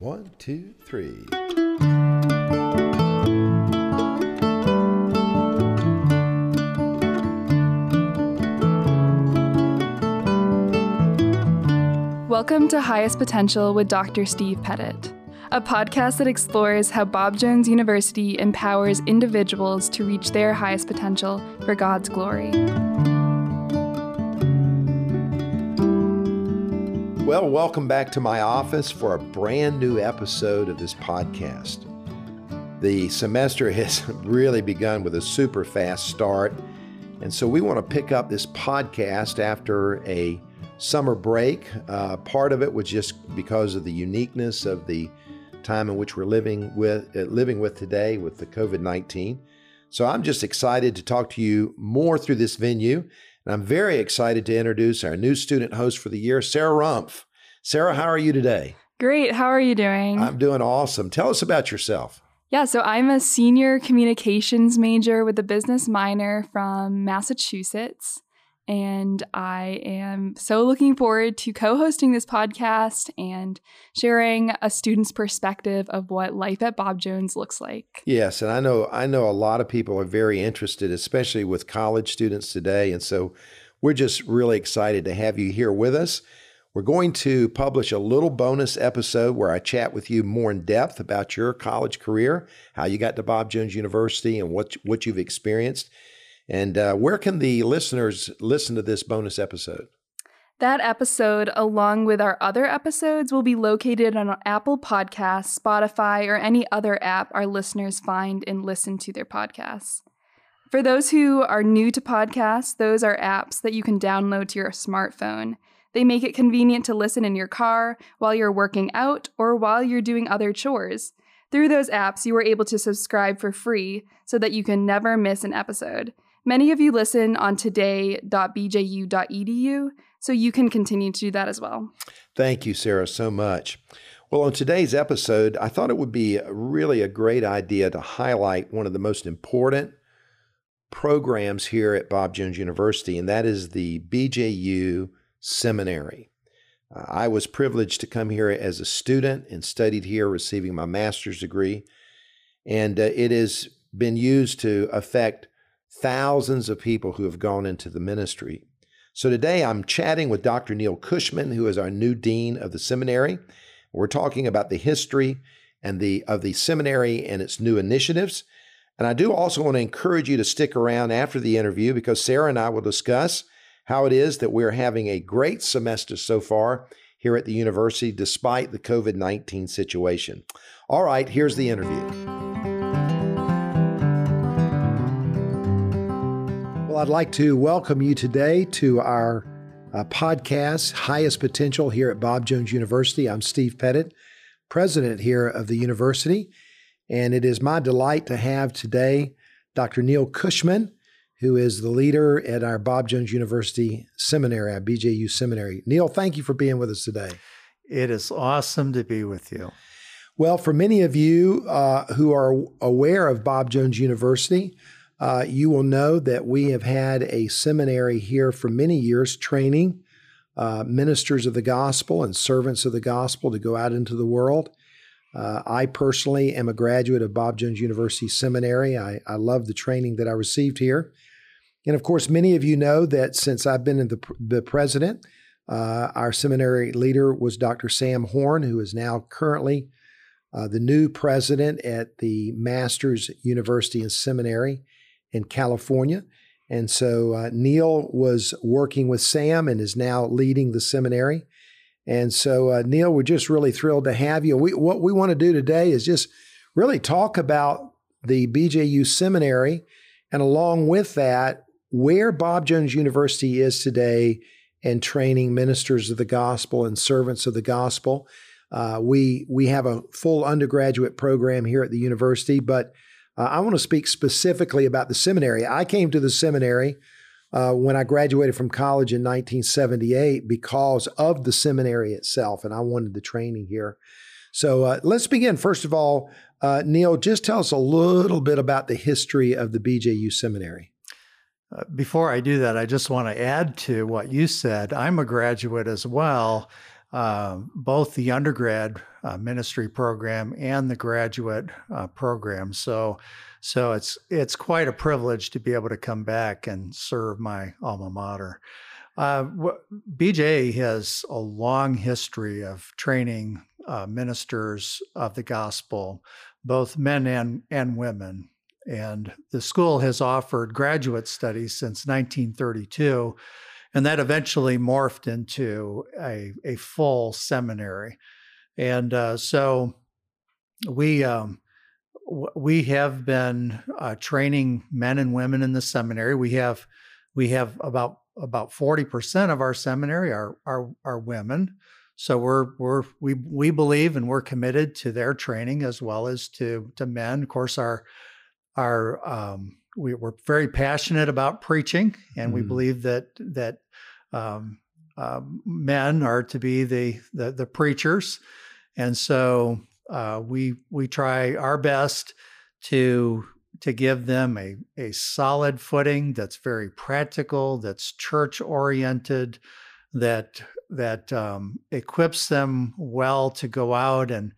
One, two, three. Welcome to Highest Potential with Dr. Steve Pettit, a podcast that explores how Bob Jones University empowers individuals to reach their highest potential for God's glory. Well, welcome back to my office for a brand new episode of this podcast. The semester has really begun with a super fast start, and so we want to pick up this podcast after a summer break. Uh, part of it was just because of the uniqueness of the time in which we're living with uh, living with today with the COVID nineteen. So I'm just excited to talk to you more through this venue, and I'm very excited to introduce our new student host for the year, Sarah Rumpf. Sarah, how are you today? Great. How are you doing? I'm doing awesome. Tell us about yourself. Yeah, so I'm a senior communications major with a business minor from Massachusetts. And I am so looking forward to co hosting this podcast and sharing a student's perspective of what life at Bob Jones looks like. Yes, and I know I know a lot of people are very interested, especially with college students today. And so we're just really excited to have you here with us. We're going to publish a little bonus episode where I chat with you more in depth about your college career, how you got to Bob Jones University, and what what you've experienced. And uh, where can the listeners listen to this bonus episode? That episode, along with our other episodes, will be located on Apple Podcasts, Spotify, or any other app our listeners find and listen to their podcasts. For those who are new to podcasts, those are apps that you can download to your smartphone. They make it convenient to listen in your car, while you're working out, or while you're doing other chores. Through those apps, you are able to subscribe for free so that you can never miss an episode. Many of you listen on today.bju.edu, so you can continue to do that as well. Thank you, Sarah, so much. Well, on today's episode, I thought it would be really a great idea to highlight one of the most important programs here at Bob Jones University, and that is the BJU Seminary. Uh, I was privileged to come here as a student and studied here, receiving my master's degree, and uh, it has been used to affect thousands of people who have gone into the ministry. So today I'm chatting with Dr. Neal Cushman, who is our new dean of the seminary. We're talking about the history and the of the seminary and its new initiatives. And I do also want to encourage you to stick around after the interview because Sarah and I will discuss how it is that we're having a great semester so far here at the university despite the COVID 19 situation. All right, here's the interview. Well, I'd like to welcome you today to our uh, podcast, Highest Potential, here at Bob Jones University. I'm Steve Pettit, president here of the university, and it is my delight to have today Dr. Neal Cushman, who is the leader at our Bob Jones University Seminary, our BJU Seminary. Neal, thank you for being with us today. It is awesome to be with you. Well, for many of you uh, who are aware of Bob Jones University, uh, you will know that we have had a seminary here for many years training uh, ministers of the gospel and servants of the gospel to go out into the world. Uh, I personally am a graduate of Bob Jones University Seminary. I, I love the training that I received here. And of course, many of you know that since I've been the, the president, uh, our seminary leader was Dr. Sam Horn, who is now currently uh, the new president at the Masters University and Seminary in California. And so uh, Neal was working with Sam and is now leading the seminary. And so, uh, Neal, we're just really thrilled to have you. We, what we want to do today is just really talk about the BJU seminary and along with that, where Bob Jones University is today and training ministers of the gospel and servants of the gospel. Uh, we we have a full undergraduate program here at the university, but uh, I want to speak specifically about the seminary. I came to the seminary uh, when I graduated from college in 1978 because of the seminary itself, and I wanted the training here. So uh, let's begin. First of all, uh, Neal, just tell us a little bit about the history of the BJU Seminary. Uh, before I do that, I just want to add to what you said. I'm a graduate as well uh, both the undergrad uh, ministry program and the graduate uh, program. So, so it's it's quite a privilege to be able to come back and serve my alma mater. Uh, BJ has a long history of training uh, ministers of the gospel, both men and and women. And the school has offered graduate studies since 1932 and that eventually morphed into a, a full seminary. And uh, so we um, we have been uh, training men and women in the seminary. We have we have about about forty percent of our seminary are are are women. So we're we're we we believe and we're committed to their training as well as to to men. Of course, our our um, we, are very passionate about preaching, and mm. we believe that that um, uh, men are to be the the, the preachers, and so uh, we we try our best to to give them a a solid footing that's very practical, that's church oriented, that that um, equips them well to go out and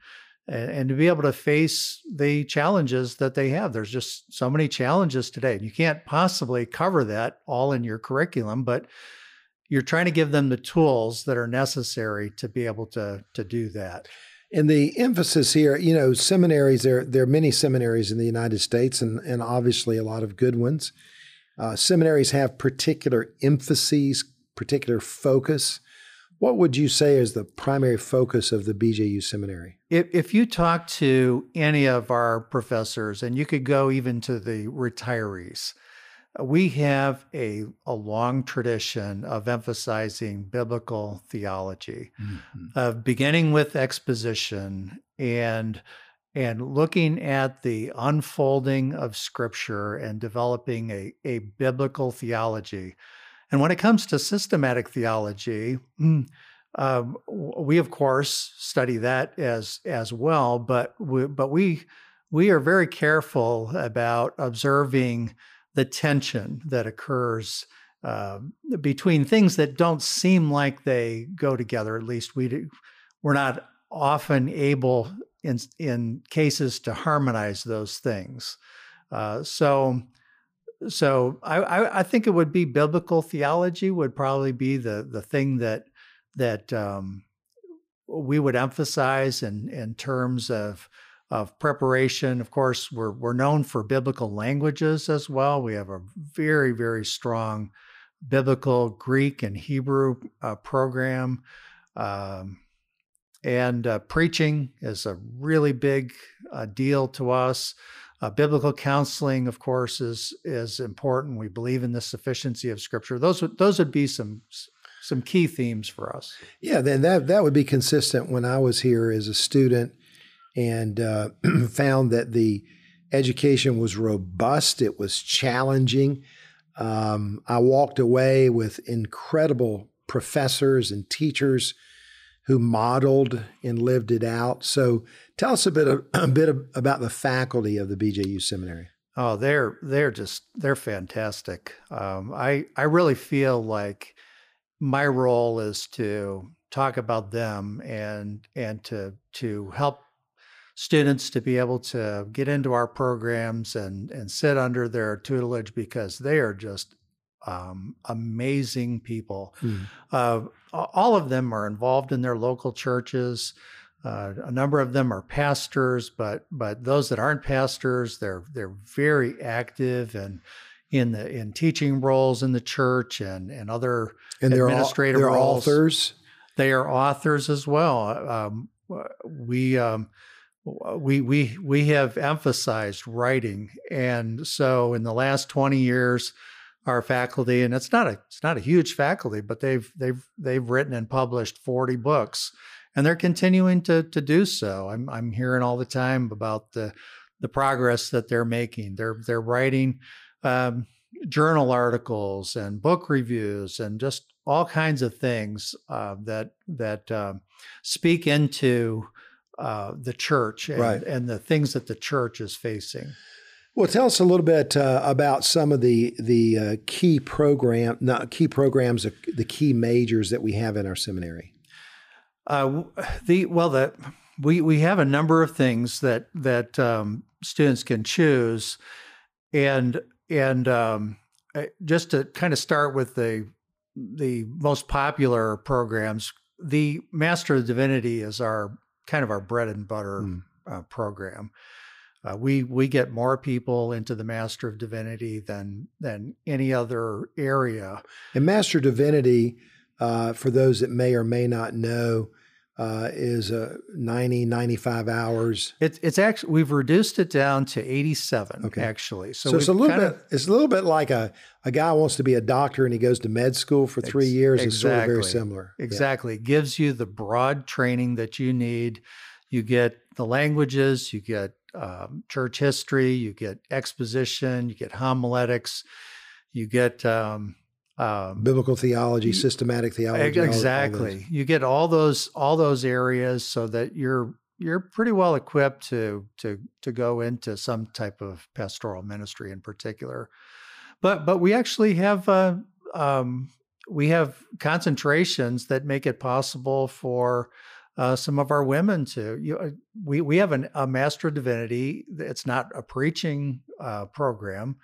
and, to be able to face the challenges that they have. There's just so many challenges today. You can't possibly cover that all in your curriculum, but you're trying to give them the tools that are necessary to be able to to do that. And the emphasis here, you know, seminaries, there, there are many seminaries in the United States and, and obviously a lot of good ones. Uh, seminaries have particular emphases, particular focus. What would you say is the primary focus of the BJU seminary? If, if you talk to any of our professors, and you could go even to the retirees, we have a, a long tradition of emphasizing biblical theology, mm-hmm. of beginning with exposition and and looking at the unfolding of scripture and developing a, a biblical theology. And when it comes to systematic theology, mm, um, we of course study that as as well, but we, but we we are very careful about observing the tension that occurs uh, between things that don't seem like they go together. At least we do, we're not often able in in cases to harmonize those things. Uh, so so I, I, think it would be biblical theology would probably be the the thing that that um, we would emphasize in in terms of of preparation. Of course, we're we're known for biblical languages as well. We have a very very strong biblical Greek and Hebrew uh, program. Um, and uh, preaching is a really big uh, deal to us. Uh, biblical counseling, of course, is is important. We believe in the sufficiency of Scripture. Those would those would be some some key themes for us. Yeah, then that that would be consistent when I was here as a student, and uh, found that the education was robust. It was challenging. Um, I walked away with incredible professors and teachers who modeled and lived it out. So tell us a bit of, a bit of, about the faculty of the BJU seminary. Oh, they're they're just they're fantastic. Um, I I really feel like my role is to talk about them and and to to help students to be able to get into our programs and and sit under their tutelage because they are just um, amazing people. Mm. Uh, all of them are involved in their local churches. Uh, a number of them are pastors, but but those that aren't pastors, they're they're very active and in the in teaching roles in the church and and other and they're administrative they're roles. authors. They are authors as well. Um, we um, we we we have emphasized writing, and so in the last twenty years, our faculty, and it's not a it's not a huge faculty, but they've they've they've written and published 40 books, and they're continuing to to do so. I'm I'm hearing all the time about the the progress that they're making. They're they're writing um, journal articles and book reviews and just all kinds of things uh, that that uh, speak into uh, the church and, right. and the things that the church is facing. Well, tell us a little bit uh, about some of the the uh, key program, not key programs, the key majors that we have in our seminary. Uh, the well, the we we have a number of things that that um, students can choose, and and um, uh, just to kind of start with the the most popular programs, the Master of Divinity is our kind of our bread and butter mm. uh, program. Uh, we we get more people into the Master of Divinity than than any other area. And Master Divinity, uh, for those that may or may not know, uh, is uh, 90, 95 hours. It's it's actually we've reduced it down to 87 okay. actually. So, so it's a little bit of, it's a little bit like a, a guy wants to be a doctor and he goes to med school for three ex- years. Exactly. It's sort of very similar. Exactly. Yeah. It gives you the broad training that you need. You get the languages, you get um, church history, you get exposition, you get homiletics, you get um, um, biblical theology, systematic theology. Exactly. All, all you get all those all those areas so that you're you're pretty well equipped to to to go into some type of pastoral ministry in particular. But but we actually have uh, um, we have concentrations that make it possible for uh, some of our women to you know, we we have an, a master of divinity. It's not a preaching uh, program,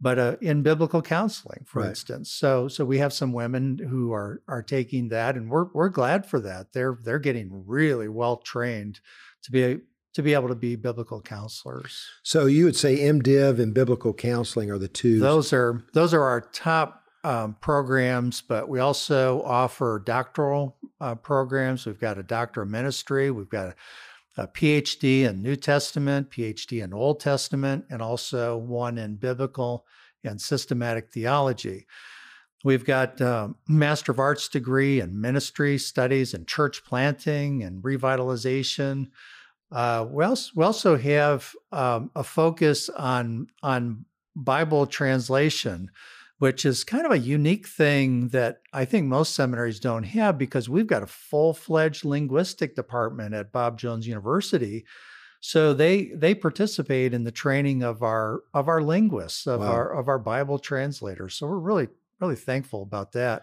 but uh, in biblical counseling, for right. instance. So so we have some women who are are taking that, and we're we're glad for that. They're they're getting really well trained to be to be able to be biblical counselors. So you would say MDiv and biblical counseling are the two. Those are those are our top um, programs, but we also offer doctoral uh, programs. We've got a doctor of ministry. We've got a a PhD in New Testament, PhD in Old Testament, and also one in biblical and systematic theology. We've got a Master of Arts degree in ministry studies and church planting and revitalization. Uh, we, also, we also have um, a focus on on Bible translation which is kind of a unique thing that I think most seminaries don't have because we've got a full fledged linguistic department at Bob Jones University. So they they participate in the training of our of our linguists of wow. our of our Bible translators. So we're really really thankful about that.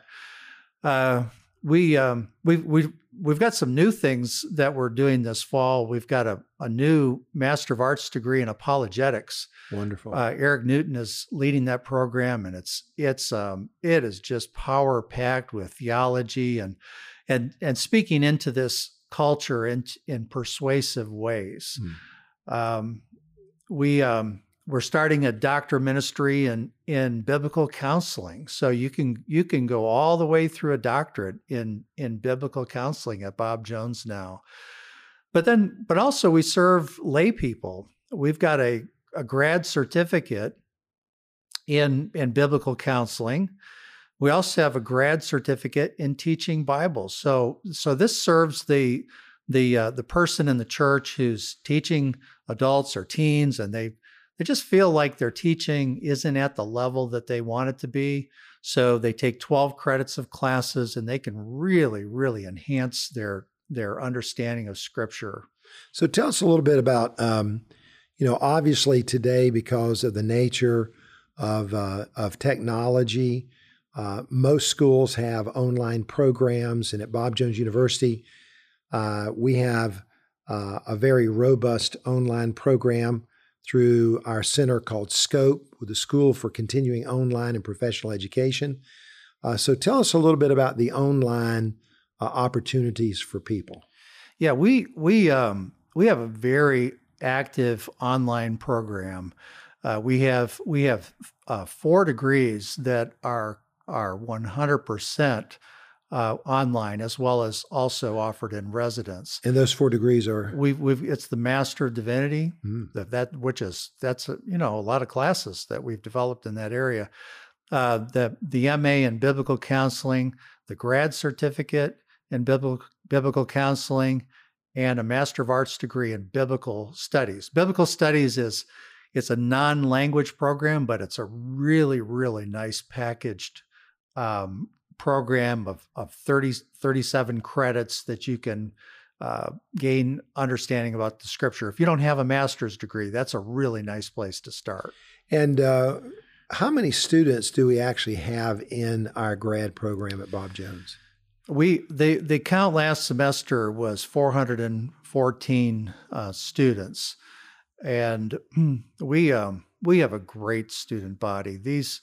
Uh, we um, we we we've got some new things that we're doing this fall. We've got a, a new Master of Arts degree in apologetics. Wonderful. Uh, Eric Newton is leading that program, and it's it's um, it is just power packed with theology and and and speaking into this culture in in persuasive ways. Hmm. Um, we um, we're starting a doctor ministry in in biblical counseling. So you can you can go all the way through a doctorate in in biblical counseling at bob jones now. But then but also we serve lay people. We've got a, a grad certificate in in biblical counseling. We also have a grad certificate in teaching bible so so this serves the the uh, the person in the church who's teaching adults or teens and they they just feel like their teaching isn't at the level that they want it to be. So they take 12 credits of classes and they can really, really enhance their their understanding of scripture. So tell us a little bit about, um, you know, obviously today because of the nature of uh, of technology, uh, most schools have online programs, and at Bob Jones University, uh, we have uh, a very robust online program through our center called Scope with the School for Continuing Online and Professional Education. Uh, so tell us a little bit about the online uh, opportunities for people. Yeah, we we um, we have a very active online program. Uh, we have we have uh, four degrees that are are 100 percent uh, online as well as also offered in residence. And those four degrees are we've, we've it's the Master of Divinity mm. that, that which is that's a, you know a lot of classes that we've developed in that area. Uh, the the MA in Biblical Counseling, the grad certificate in Biblical Biblical Counseling, and a Master of Arts degree in Biblical Studies. Biblical Studies is it's a non-language program, but it's a really really nice packaged um, program of, of 30, 37 credits that you can uh, gain understanding about the scripture. If you don't have a master's degree, that's a really nice place to start. And uh, how many students do we actually have in our grad program at Bob Jones? we the the count last semester was 414 uh, students, and we um, we have a great student body. These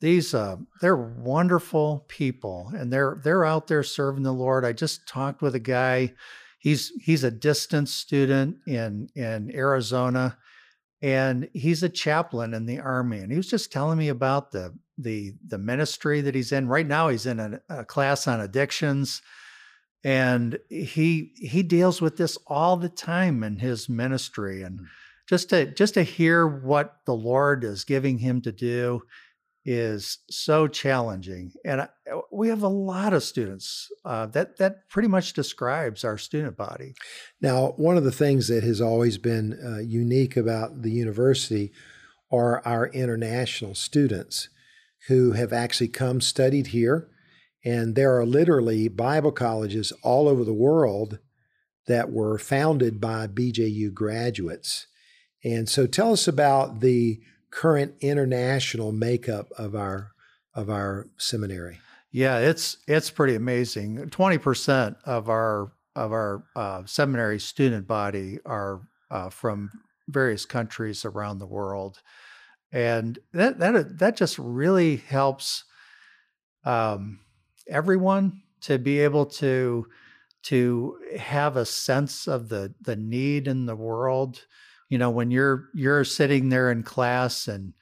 these uh, they're wonderful people, and they're they're out there serving the Lord. I just talked with a guy. He's he's a distance student in in Arizona, and he's a chaplain in the army. And he was just telling me about the the the ministry that he's in right now. He's in a, a class on addictions, and he he deals with this all the time in his ministry. And mm-hmm. just to just to hear what the Lord is giving him to do is so challenging. And we have a lot of students uh, that that pretty much describes our student body. Now, one of the things that has always been uh, unique about the university are our international students who have actually come studied here. And there are literally Bible colleges all over the world that were founded by BJU graduates. And so tell us about the current international makeup of our of our seminary. Yeah, it's it's pretty amazing. Twenty percent of our of our uh, seminary student body are uh, from various countries around the world, and that that that just really helps um, everyone to be able to to have a sense of the the need in the world you know when you're you're sitting there in class and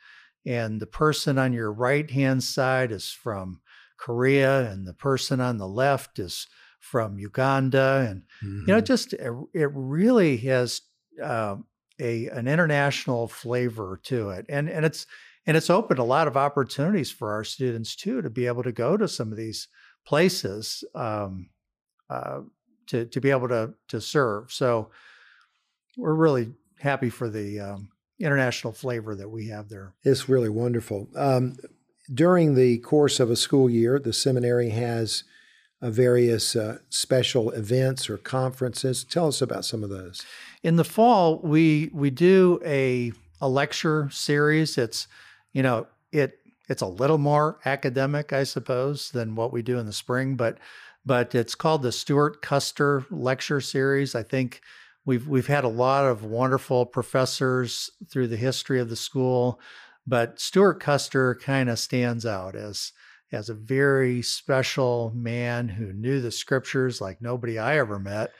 and the person on your right hand side is from Korea and the person on the left is from Uganda and mm-hmm. you know mm-hmm. just it, it really has um, a an international flavor to it, and and it's and it's opened a lot of opportunities for our students too to be able to go to some of these places um, uh, to to be able to to serve. So we're really happy for the um, international flavor that we have there. It's really wonderful. Um, during the course of a school year, the seminary has uh, various uh, special events or conferences. Tell us about some of those. In the fall, we we do a a lecture series. It's you know it it's a little more academic, I suppose, than what we do in the spring, but but it's called the Stewart Custer Lecture Series. I think we've we've had a lot of wonderful professors through the history of the school, but Stewart Custer kind of stands out as as a very special man who knew the scriptures like nobody I ever met.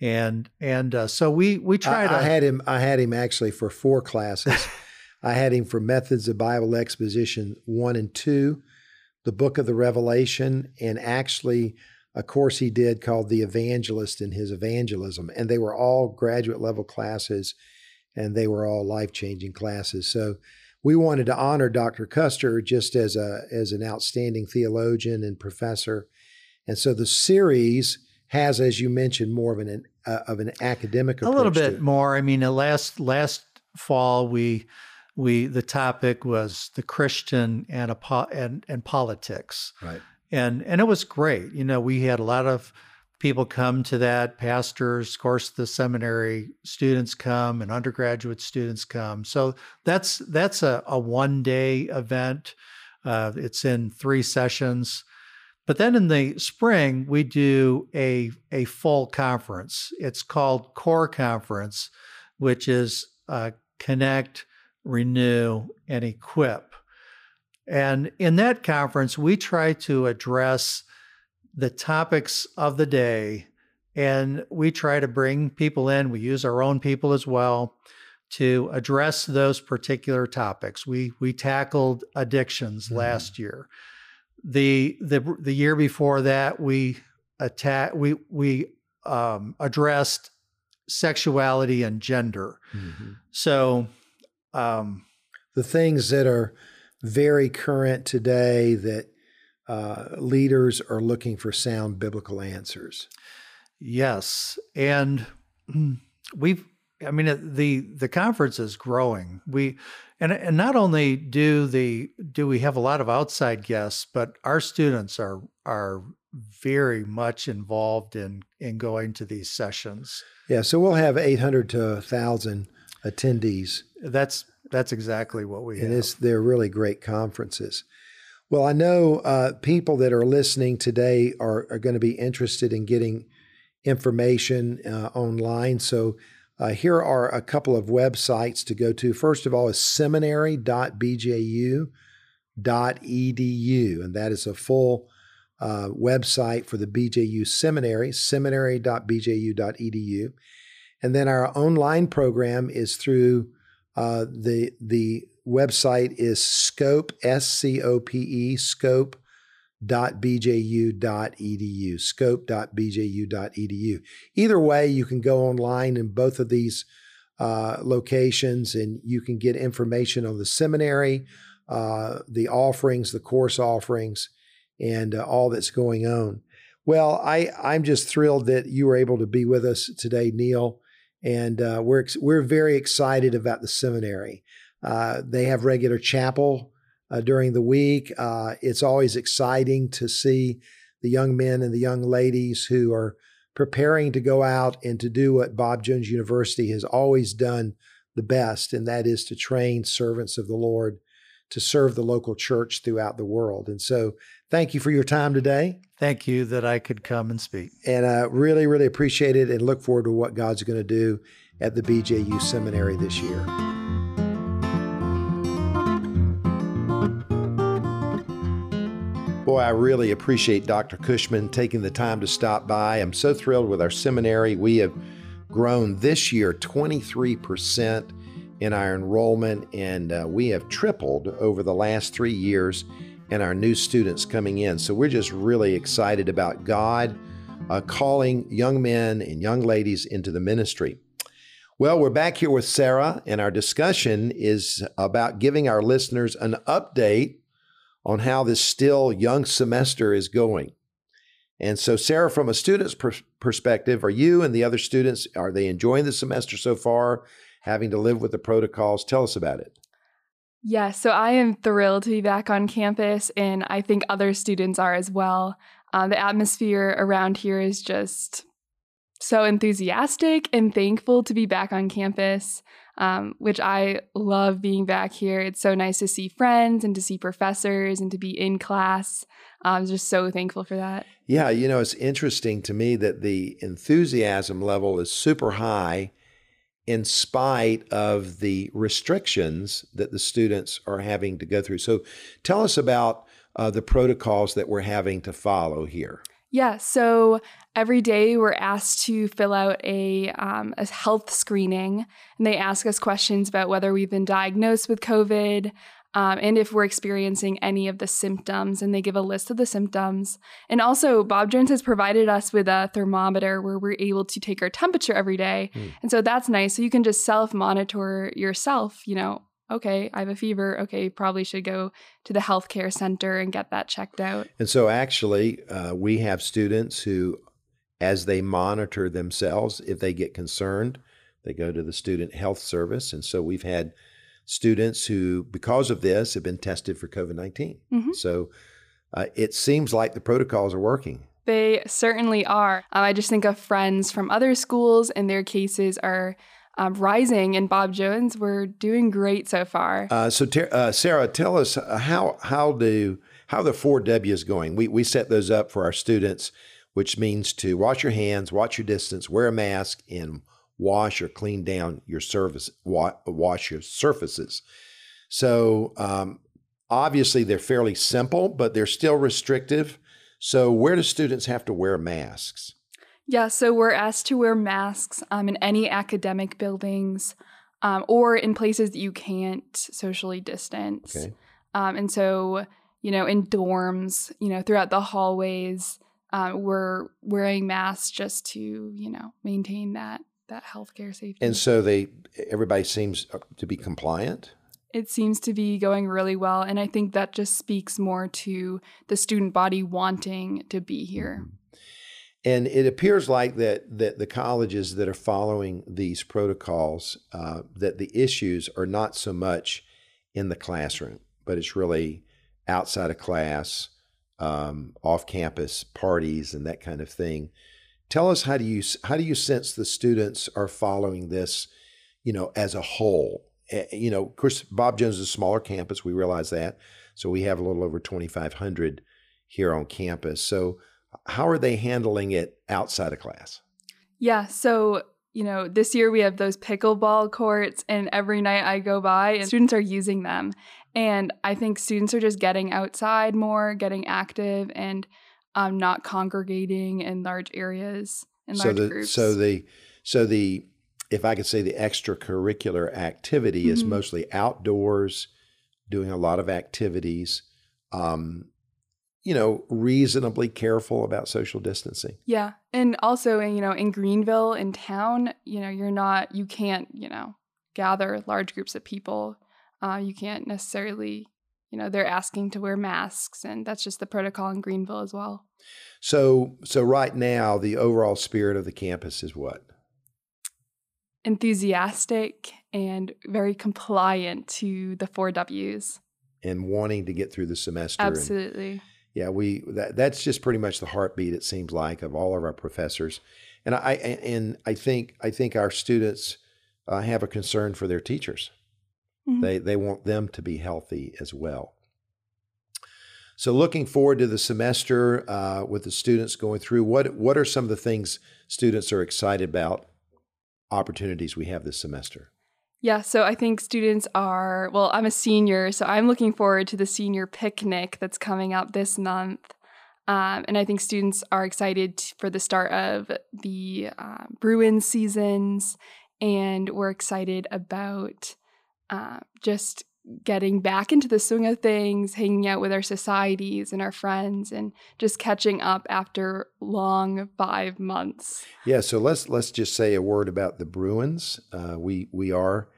And and uh, so we we tried. I, I had him. I had him actually for four classes. I had him for methods of Bible exposition one and two, the book of the Revelation, and actually a course he did called the Evangelist in his evangelism, and they were all graduate level classes, and they were all life changing classes. So we wanted to honor Dr. Custer just as a as an outstanding theologian and professor, and so the series has, as you mentioned, more of an uh, of an academic a little bit more. I mean, last last fall we we the topic was the Christian and a, and and politics, right? And and it was great. You know, we had a lot of people come to that pastors of course the seminary students come and undergraduate students come. So that's that's a, a one day event. Uh, it's in three sessions. But then in the spring we do a a full conference. It's called core conference which is uh, connect renew and equip and in that conference we try to address the topics of the day. And we try to bring people in. We use our own people as well to address those particular topics. We we tackled addictions mm-hmm. last year. The the the year before that, we attack we we um, addressed sexuality and gender. Mm-hmm. So um, the things that are very current today that uh, leaders are looking for sound biblical answers. Yes, and we've. I mean, the the conference is growing. We and and not only do the do we have a lot of outside guests, but our students are are very much involved in in going to these sessions. Yeah, so we'll have 800 to 1000 attendees. That's that's exactly what we and have. It's, they're really great conferences. Well, I know uh, people that are listening today are, are going to be interested in getting information uh, online. So uh, here are a couple of websites to go to. First of all, is seminary.bju.edu, and that is a full uh, website for the BJU seminary, seminary.bju.edu. And then our online program is through uh, the the website is scope s c o p e scope scope.bju.edu, scope.bju.edu. Either way, you can go online in both of these uh, locations and you can get information on the seminary, uh, the offerings, the course offerings, and uh, all that's going on. Well, I, I'm just thrilled that you were able to be with us today, Neal, and uh, we're, we're very excited about the seminary. Uh, they have regular chapel uh, during the week. Uh, it's always exciting to see the young men and the young ladies who are preparing to go out and to do what Bob Jones University has always done the best, and that is to train servants of the Lord to serve the local church throughout the world. And so, thank you for your time today. Thank you that I could come and speak. And I really, really appreciate it and look forward to what God's going to do at the BJU Seminary this year. Boy, I really appreciate Dr. Cushman taking the time to stop by. I'm so thrilled with our seminary. We have grown this year 23% in our enrollment, and uh, we have tripled over the last three years in our new students coming in. So we're just really excited about God uh, calling young men and young ladies into the ministry. Well, we're back here with Sarah, and our discussion is about giving our listeners an update on how this still young semester is going. And so, Sarah, from a student's per- perspective, are you and the other students are they enjoying the semester so far? Having to live with the protocols, tell us about it. Yeah, so I am thrilled to be back on campus, and I think other students are as well. Uh, the atmosphere around here is just so enthusiastic and thankful to be back on campus um, which I love being back here. It's so nice to see friends and to see professors and to be in class. I'm just so thankful for that. Yeah, you know, it's interesting to me that the enthusiasm level is super high in spite of the restrictions that the students are having to go through. So tell us about uh, the protocols that we're having to follow here. Yeah, so every day we're asked to fill out a, um, a health screening, and they ask us questions about whether we've been diagnosed with COVID um, and if we're experiencing any of the symptoms, and they give a list of the symptoms. And also, Bob Jones has provided us with a thermometer where we're able to take our temperature every day. Mm. And so that's nice. So you can just self monitor yourself, you know, okay, I have a fever. Okay, probably should go to the healthcare center and get that checked out. And so, actually, uh, we have students who, as they monitor themselves, if they get concerned, they go to the student health service. And so, we've had students who, because of this, have been tested for COVID 19. Mm-hmm. So, uh, it seems like the protocols are working. They certainly are. Um, I just think of friends from other schools, and their cases are um, rising and Bob Jones. We're doing great so far. Uh, so, ter- uh, Sarah, tell us uh, how how do how the four W's going. We we set those up for our students, which means to wash your hands, watch your distance, wear a mask, and wash or clean down your service wa- wash your surfaces. So um, obviously they're fairly simple, but they're still restrictive. So where do students have to wear masks? Yeah, so we're asked to wear masks um, in any academic buildings um, or in places that you can't socially distance. Okay. Um, and so, you know, in dorms, you know, throughout the hallways, uh, we're wearing masks just to, you know, maintain that that healthcare safety. And so they, everybody seems uh, to be compliant. It seems to be going really well, and I think that just speaks more to the student body wanting to be here. Mm-hmm. And it appears like that that the colleges that are following these protocols, uh, that the issues are not so much in the classroom, but it's really outside of class, um, off campus parties, and that kind of thing. Tell us how do you how do you sense the students are following this, you know, as a whole? Eh, eh, you know, of course, Bob Jones is a smaller campus. We realize that. So we have a little over 2,500 here on campus. So how are they handling it outside of class? Yeah. So, you know, this year we have those pickleball courts, and every night I go by and students are using them. And I think students are just getting outside more, getting active, and um, not congregating in large areas in so large the, groups. So the so the if I could say the extracurricular activity mm-hmm. is mostly outdoors, doing a lot of activities. Um, you know, reasonably careful about social distancing. Yeah. And also, you know, in Greenville, in town, you know, you're not, you can't, you know, gather large groups of people. Uh, you can't necessarily, you know, they're asking to wear masks, and that's just the protocol in Greenville as well. So, so right now, the overall spirit of the campus is what? Enthusiastic and very compliant to the four W's. And wanting to get through the semester. Absolutely. And, yeah, we that, that's just pretty much the heartbeat. It seems like of all of our professors, and I and I think I think our students uh, have a concern for their teachers. Mm-hmm. They they want them to be healthy as well. So, looking forward to the semester uh, with the students going through, what what are some of the things students are excited about? Opportunities we have this semester. Yeah, so I think students are, well, I'm a senior, so I'm looking forward to the senior picnic that's coming up this month. Um, and I think students are excited for the start of the uh, Bruin seasons, and we're excited about uh, just getting back into the swing of things, hanging out with our societies and our friends, and just catching up after long five months. Yeah, so let's let's just say a word about the Bruins. Uh, we we are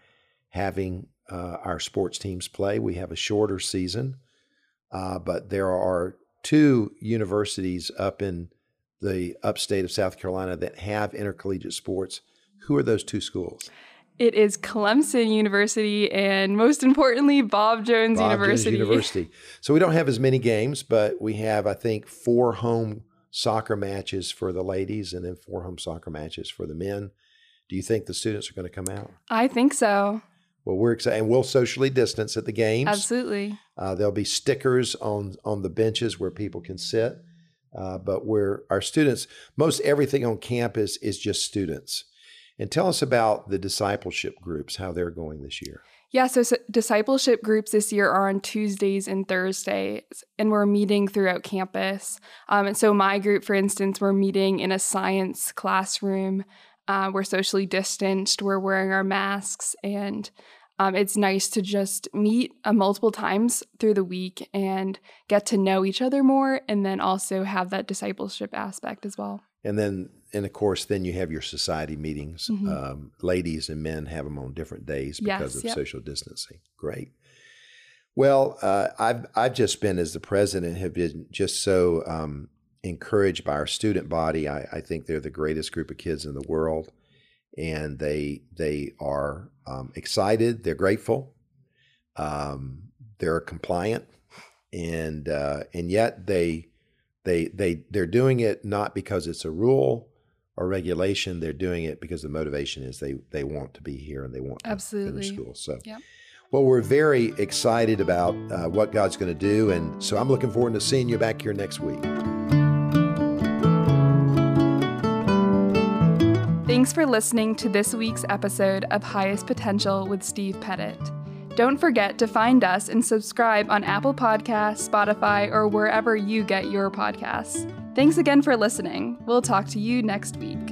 having uh, our sports teams play. We have a shorter season, uh, but there are two universities up in the upstate of South Carolina that have intercollegiate sports. Who are those two schools? It is Clemson University and most importantly, Bob Jones Bob University. Jones University. So we don't have as many games, but we have, I think, four home soccer matches for the ladies and then four home soccer matches for the men. Do you think the students are going to come out? I think so. Well, we're excited, and we'll socially distance at the games. Absolutely. Uh, there'll be stickers on on the benches where people can sit. Uh, but where our students, most everything on campus is just students. And tell us about the discipleship groups, how they're going this year. Yeah, so, so, discipleship groups this year are on Tuesdays and Thursdays, and we're meeting throughout campus. Um, and so, my group, for instance, we're meeting in a science classroom. Uh, we're socially distanced, we're wearing our masks, and um, it's nice to just meet uh, multiple times through the week and get to know each other more, and then also have that discipleship aspect as well. And then and of course, then you have your society meetings. Mm-hmm. Um, ladies and men have them on different days because yes, of yep. social distancing. Great. Well, uh, I've I've just been as the president have been just so um, encouraged by our student body. I, I, think they're the greatest group of kids in the world, and they they are um, excited. They're grateful. Um, they're compliant, and uh, and yet they they they they're doing it not because it's a rule or regulation. They're doing it because the motivation is they they want to be here and they want absolutely to finish school. So. Yep. Well, we're very excited about uh, what God's going to do. And so I'm looking forward to seeing you back here next week. Thanks for listening to this week's episode of Highest Potential with Steve Pettit. Don't forget to find us and subscribe on Apple Podcasts, Spotify, or wherever you get your podcasts. Thanks again for listening. We'll talk to you next week.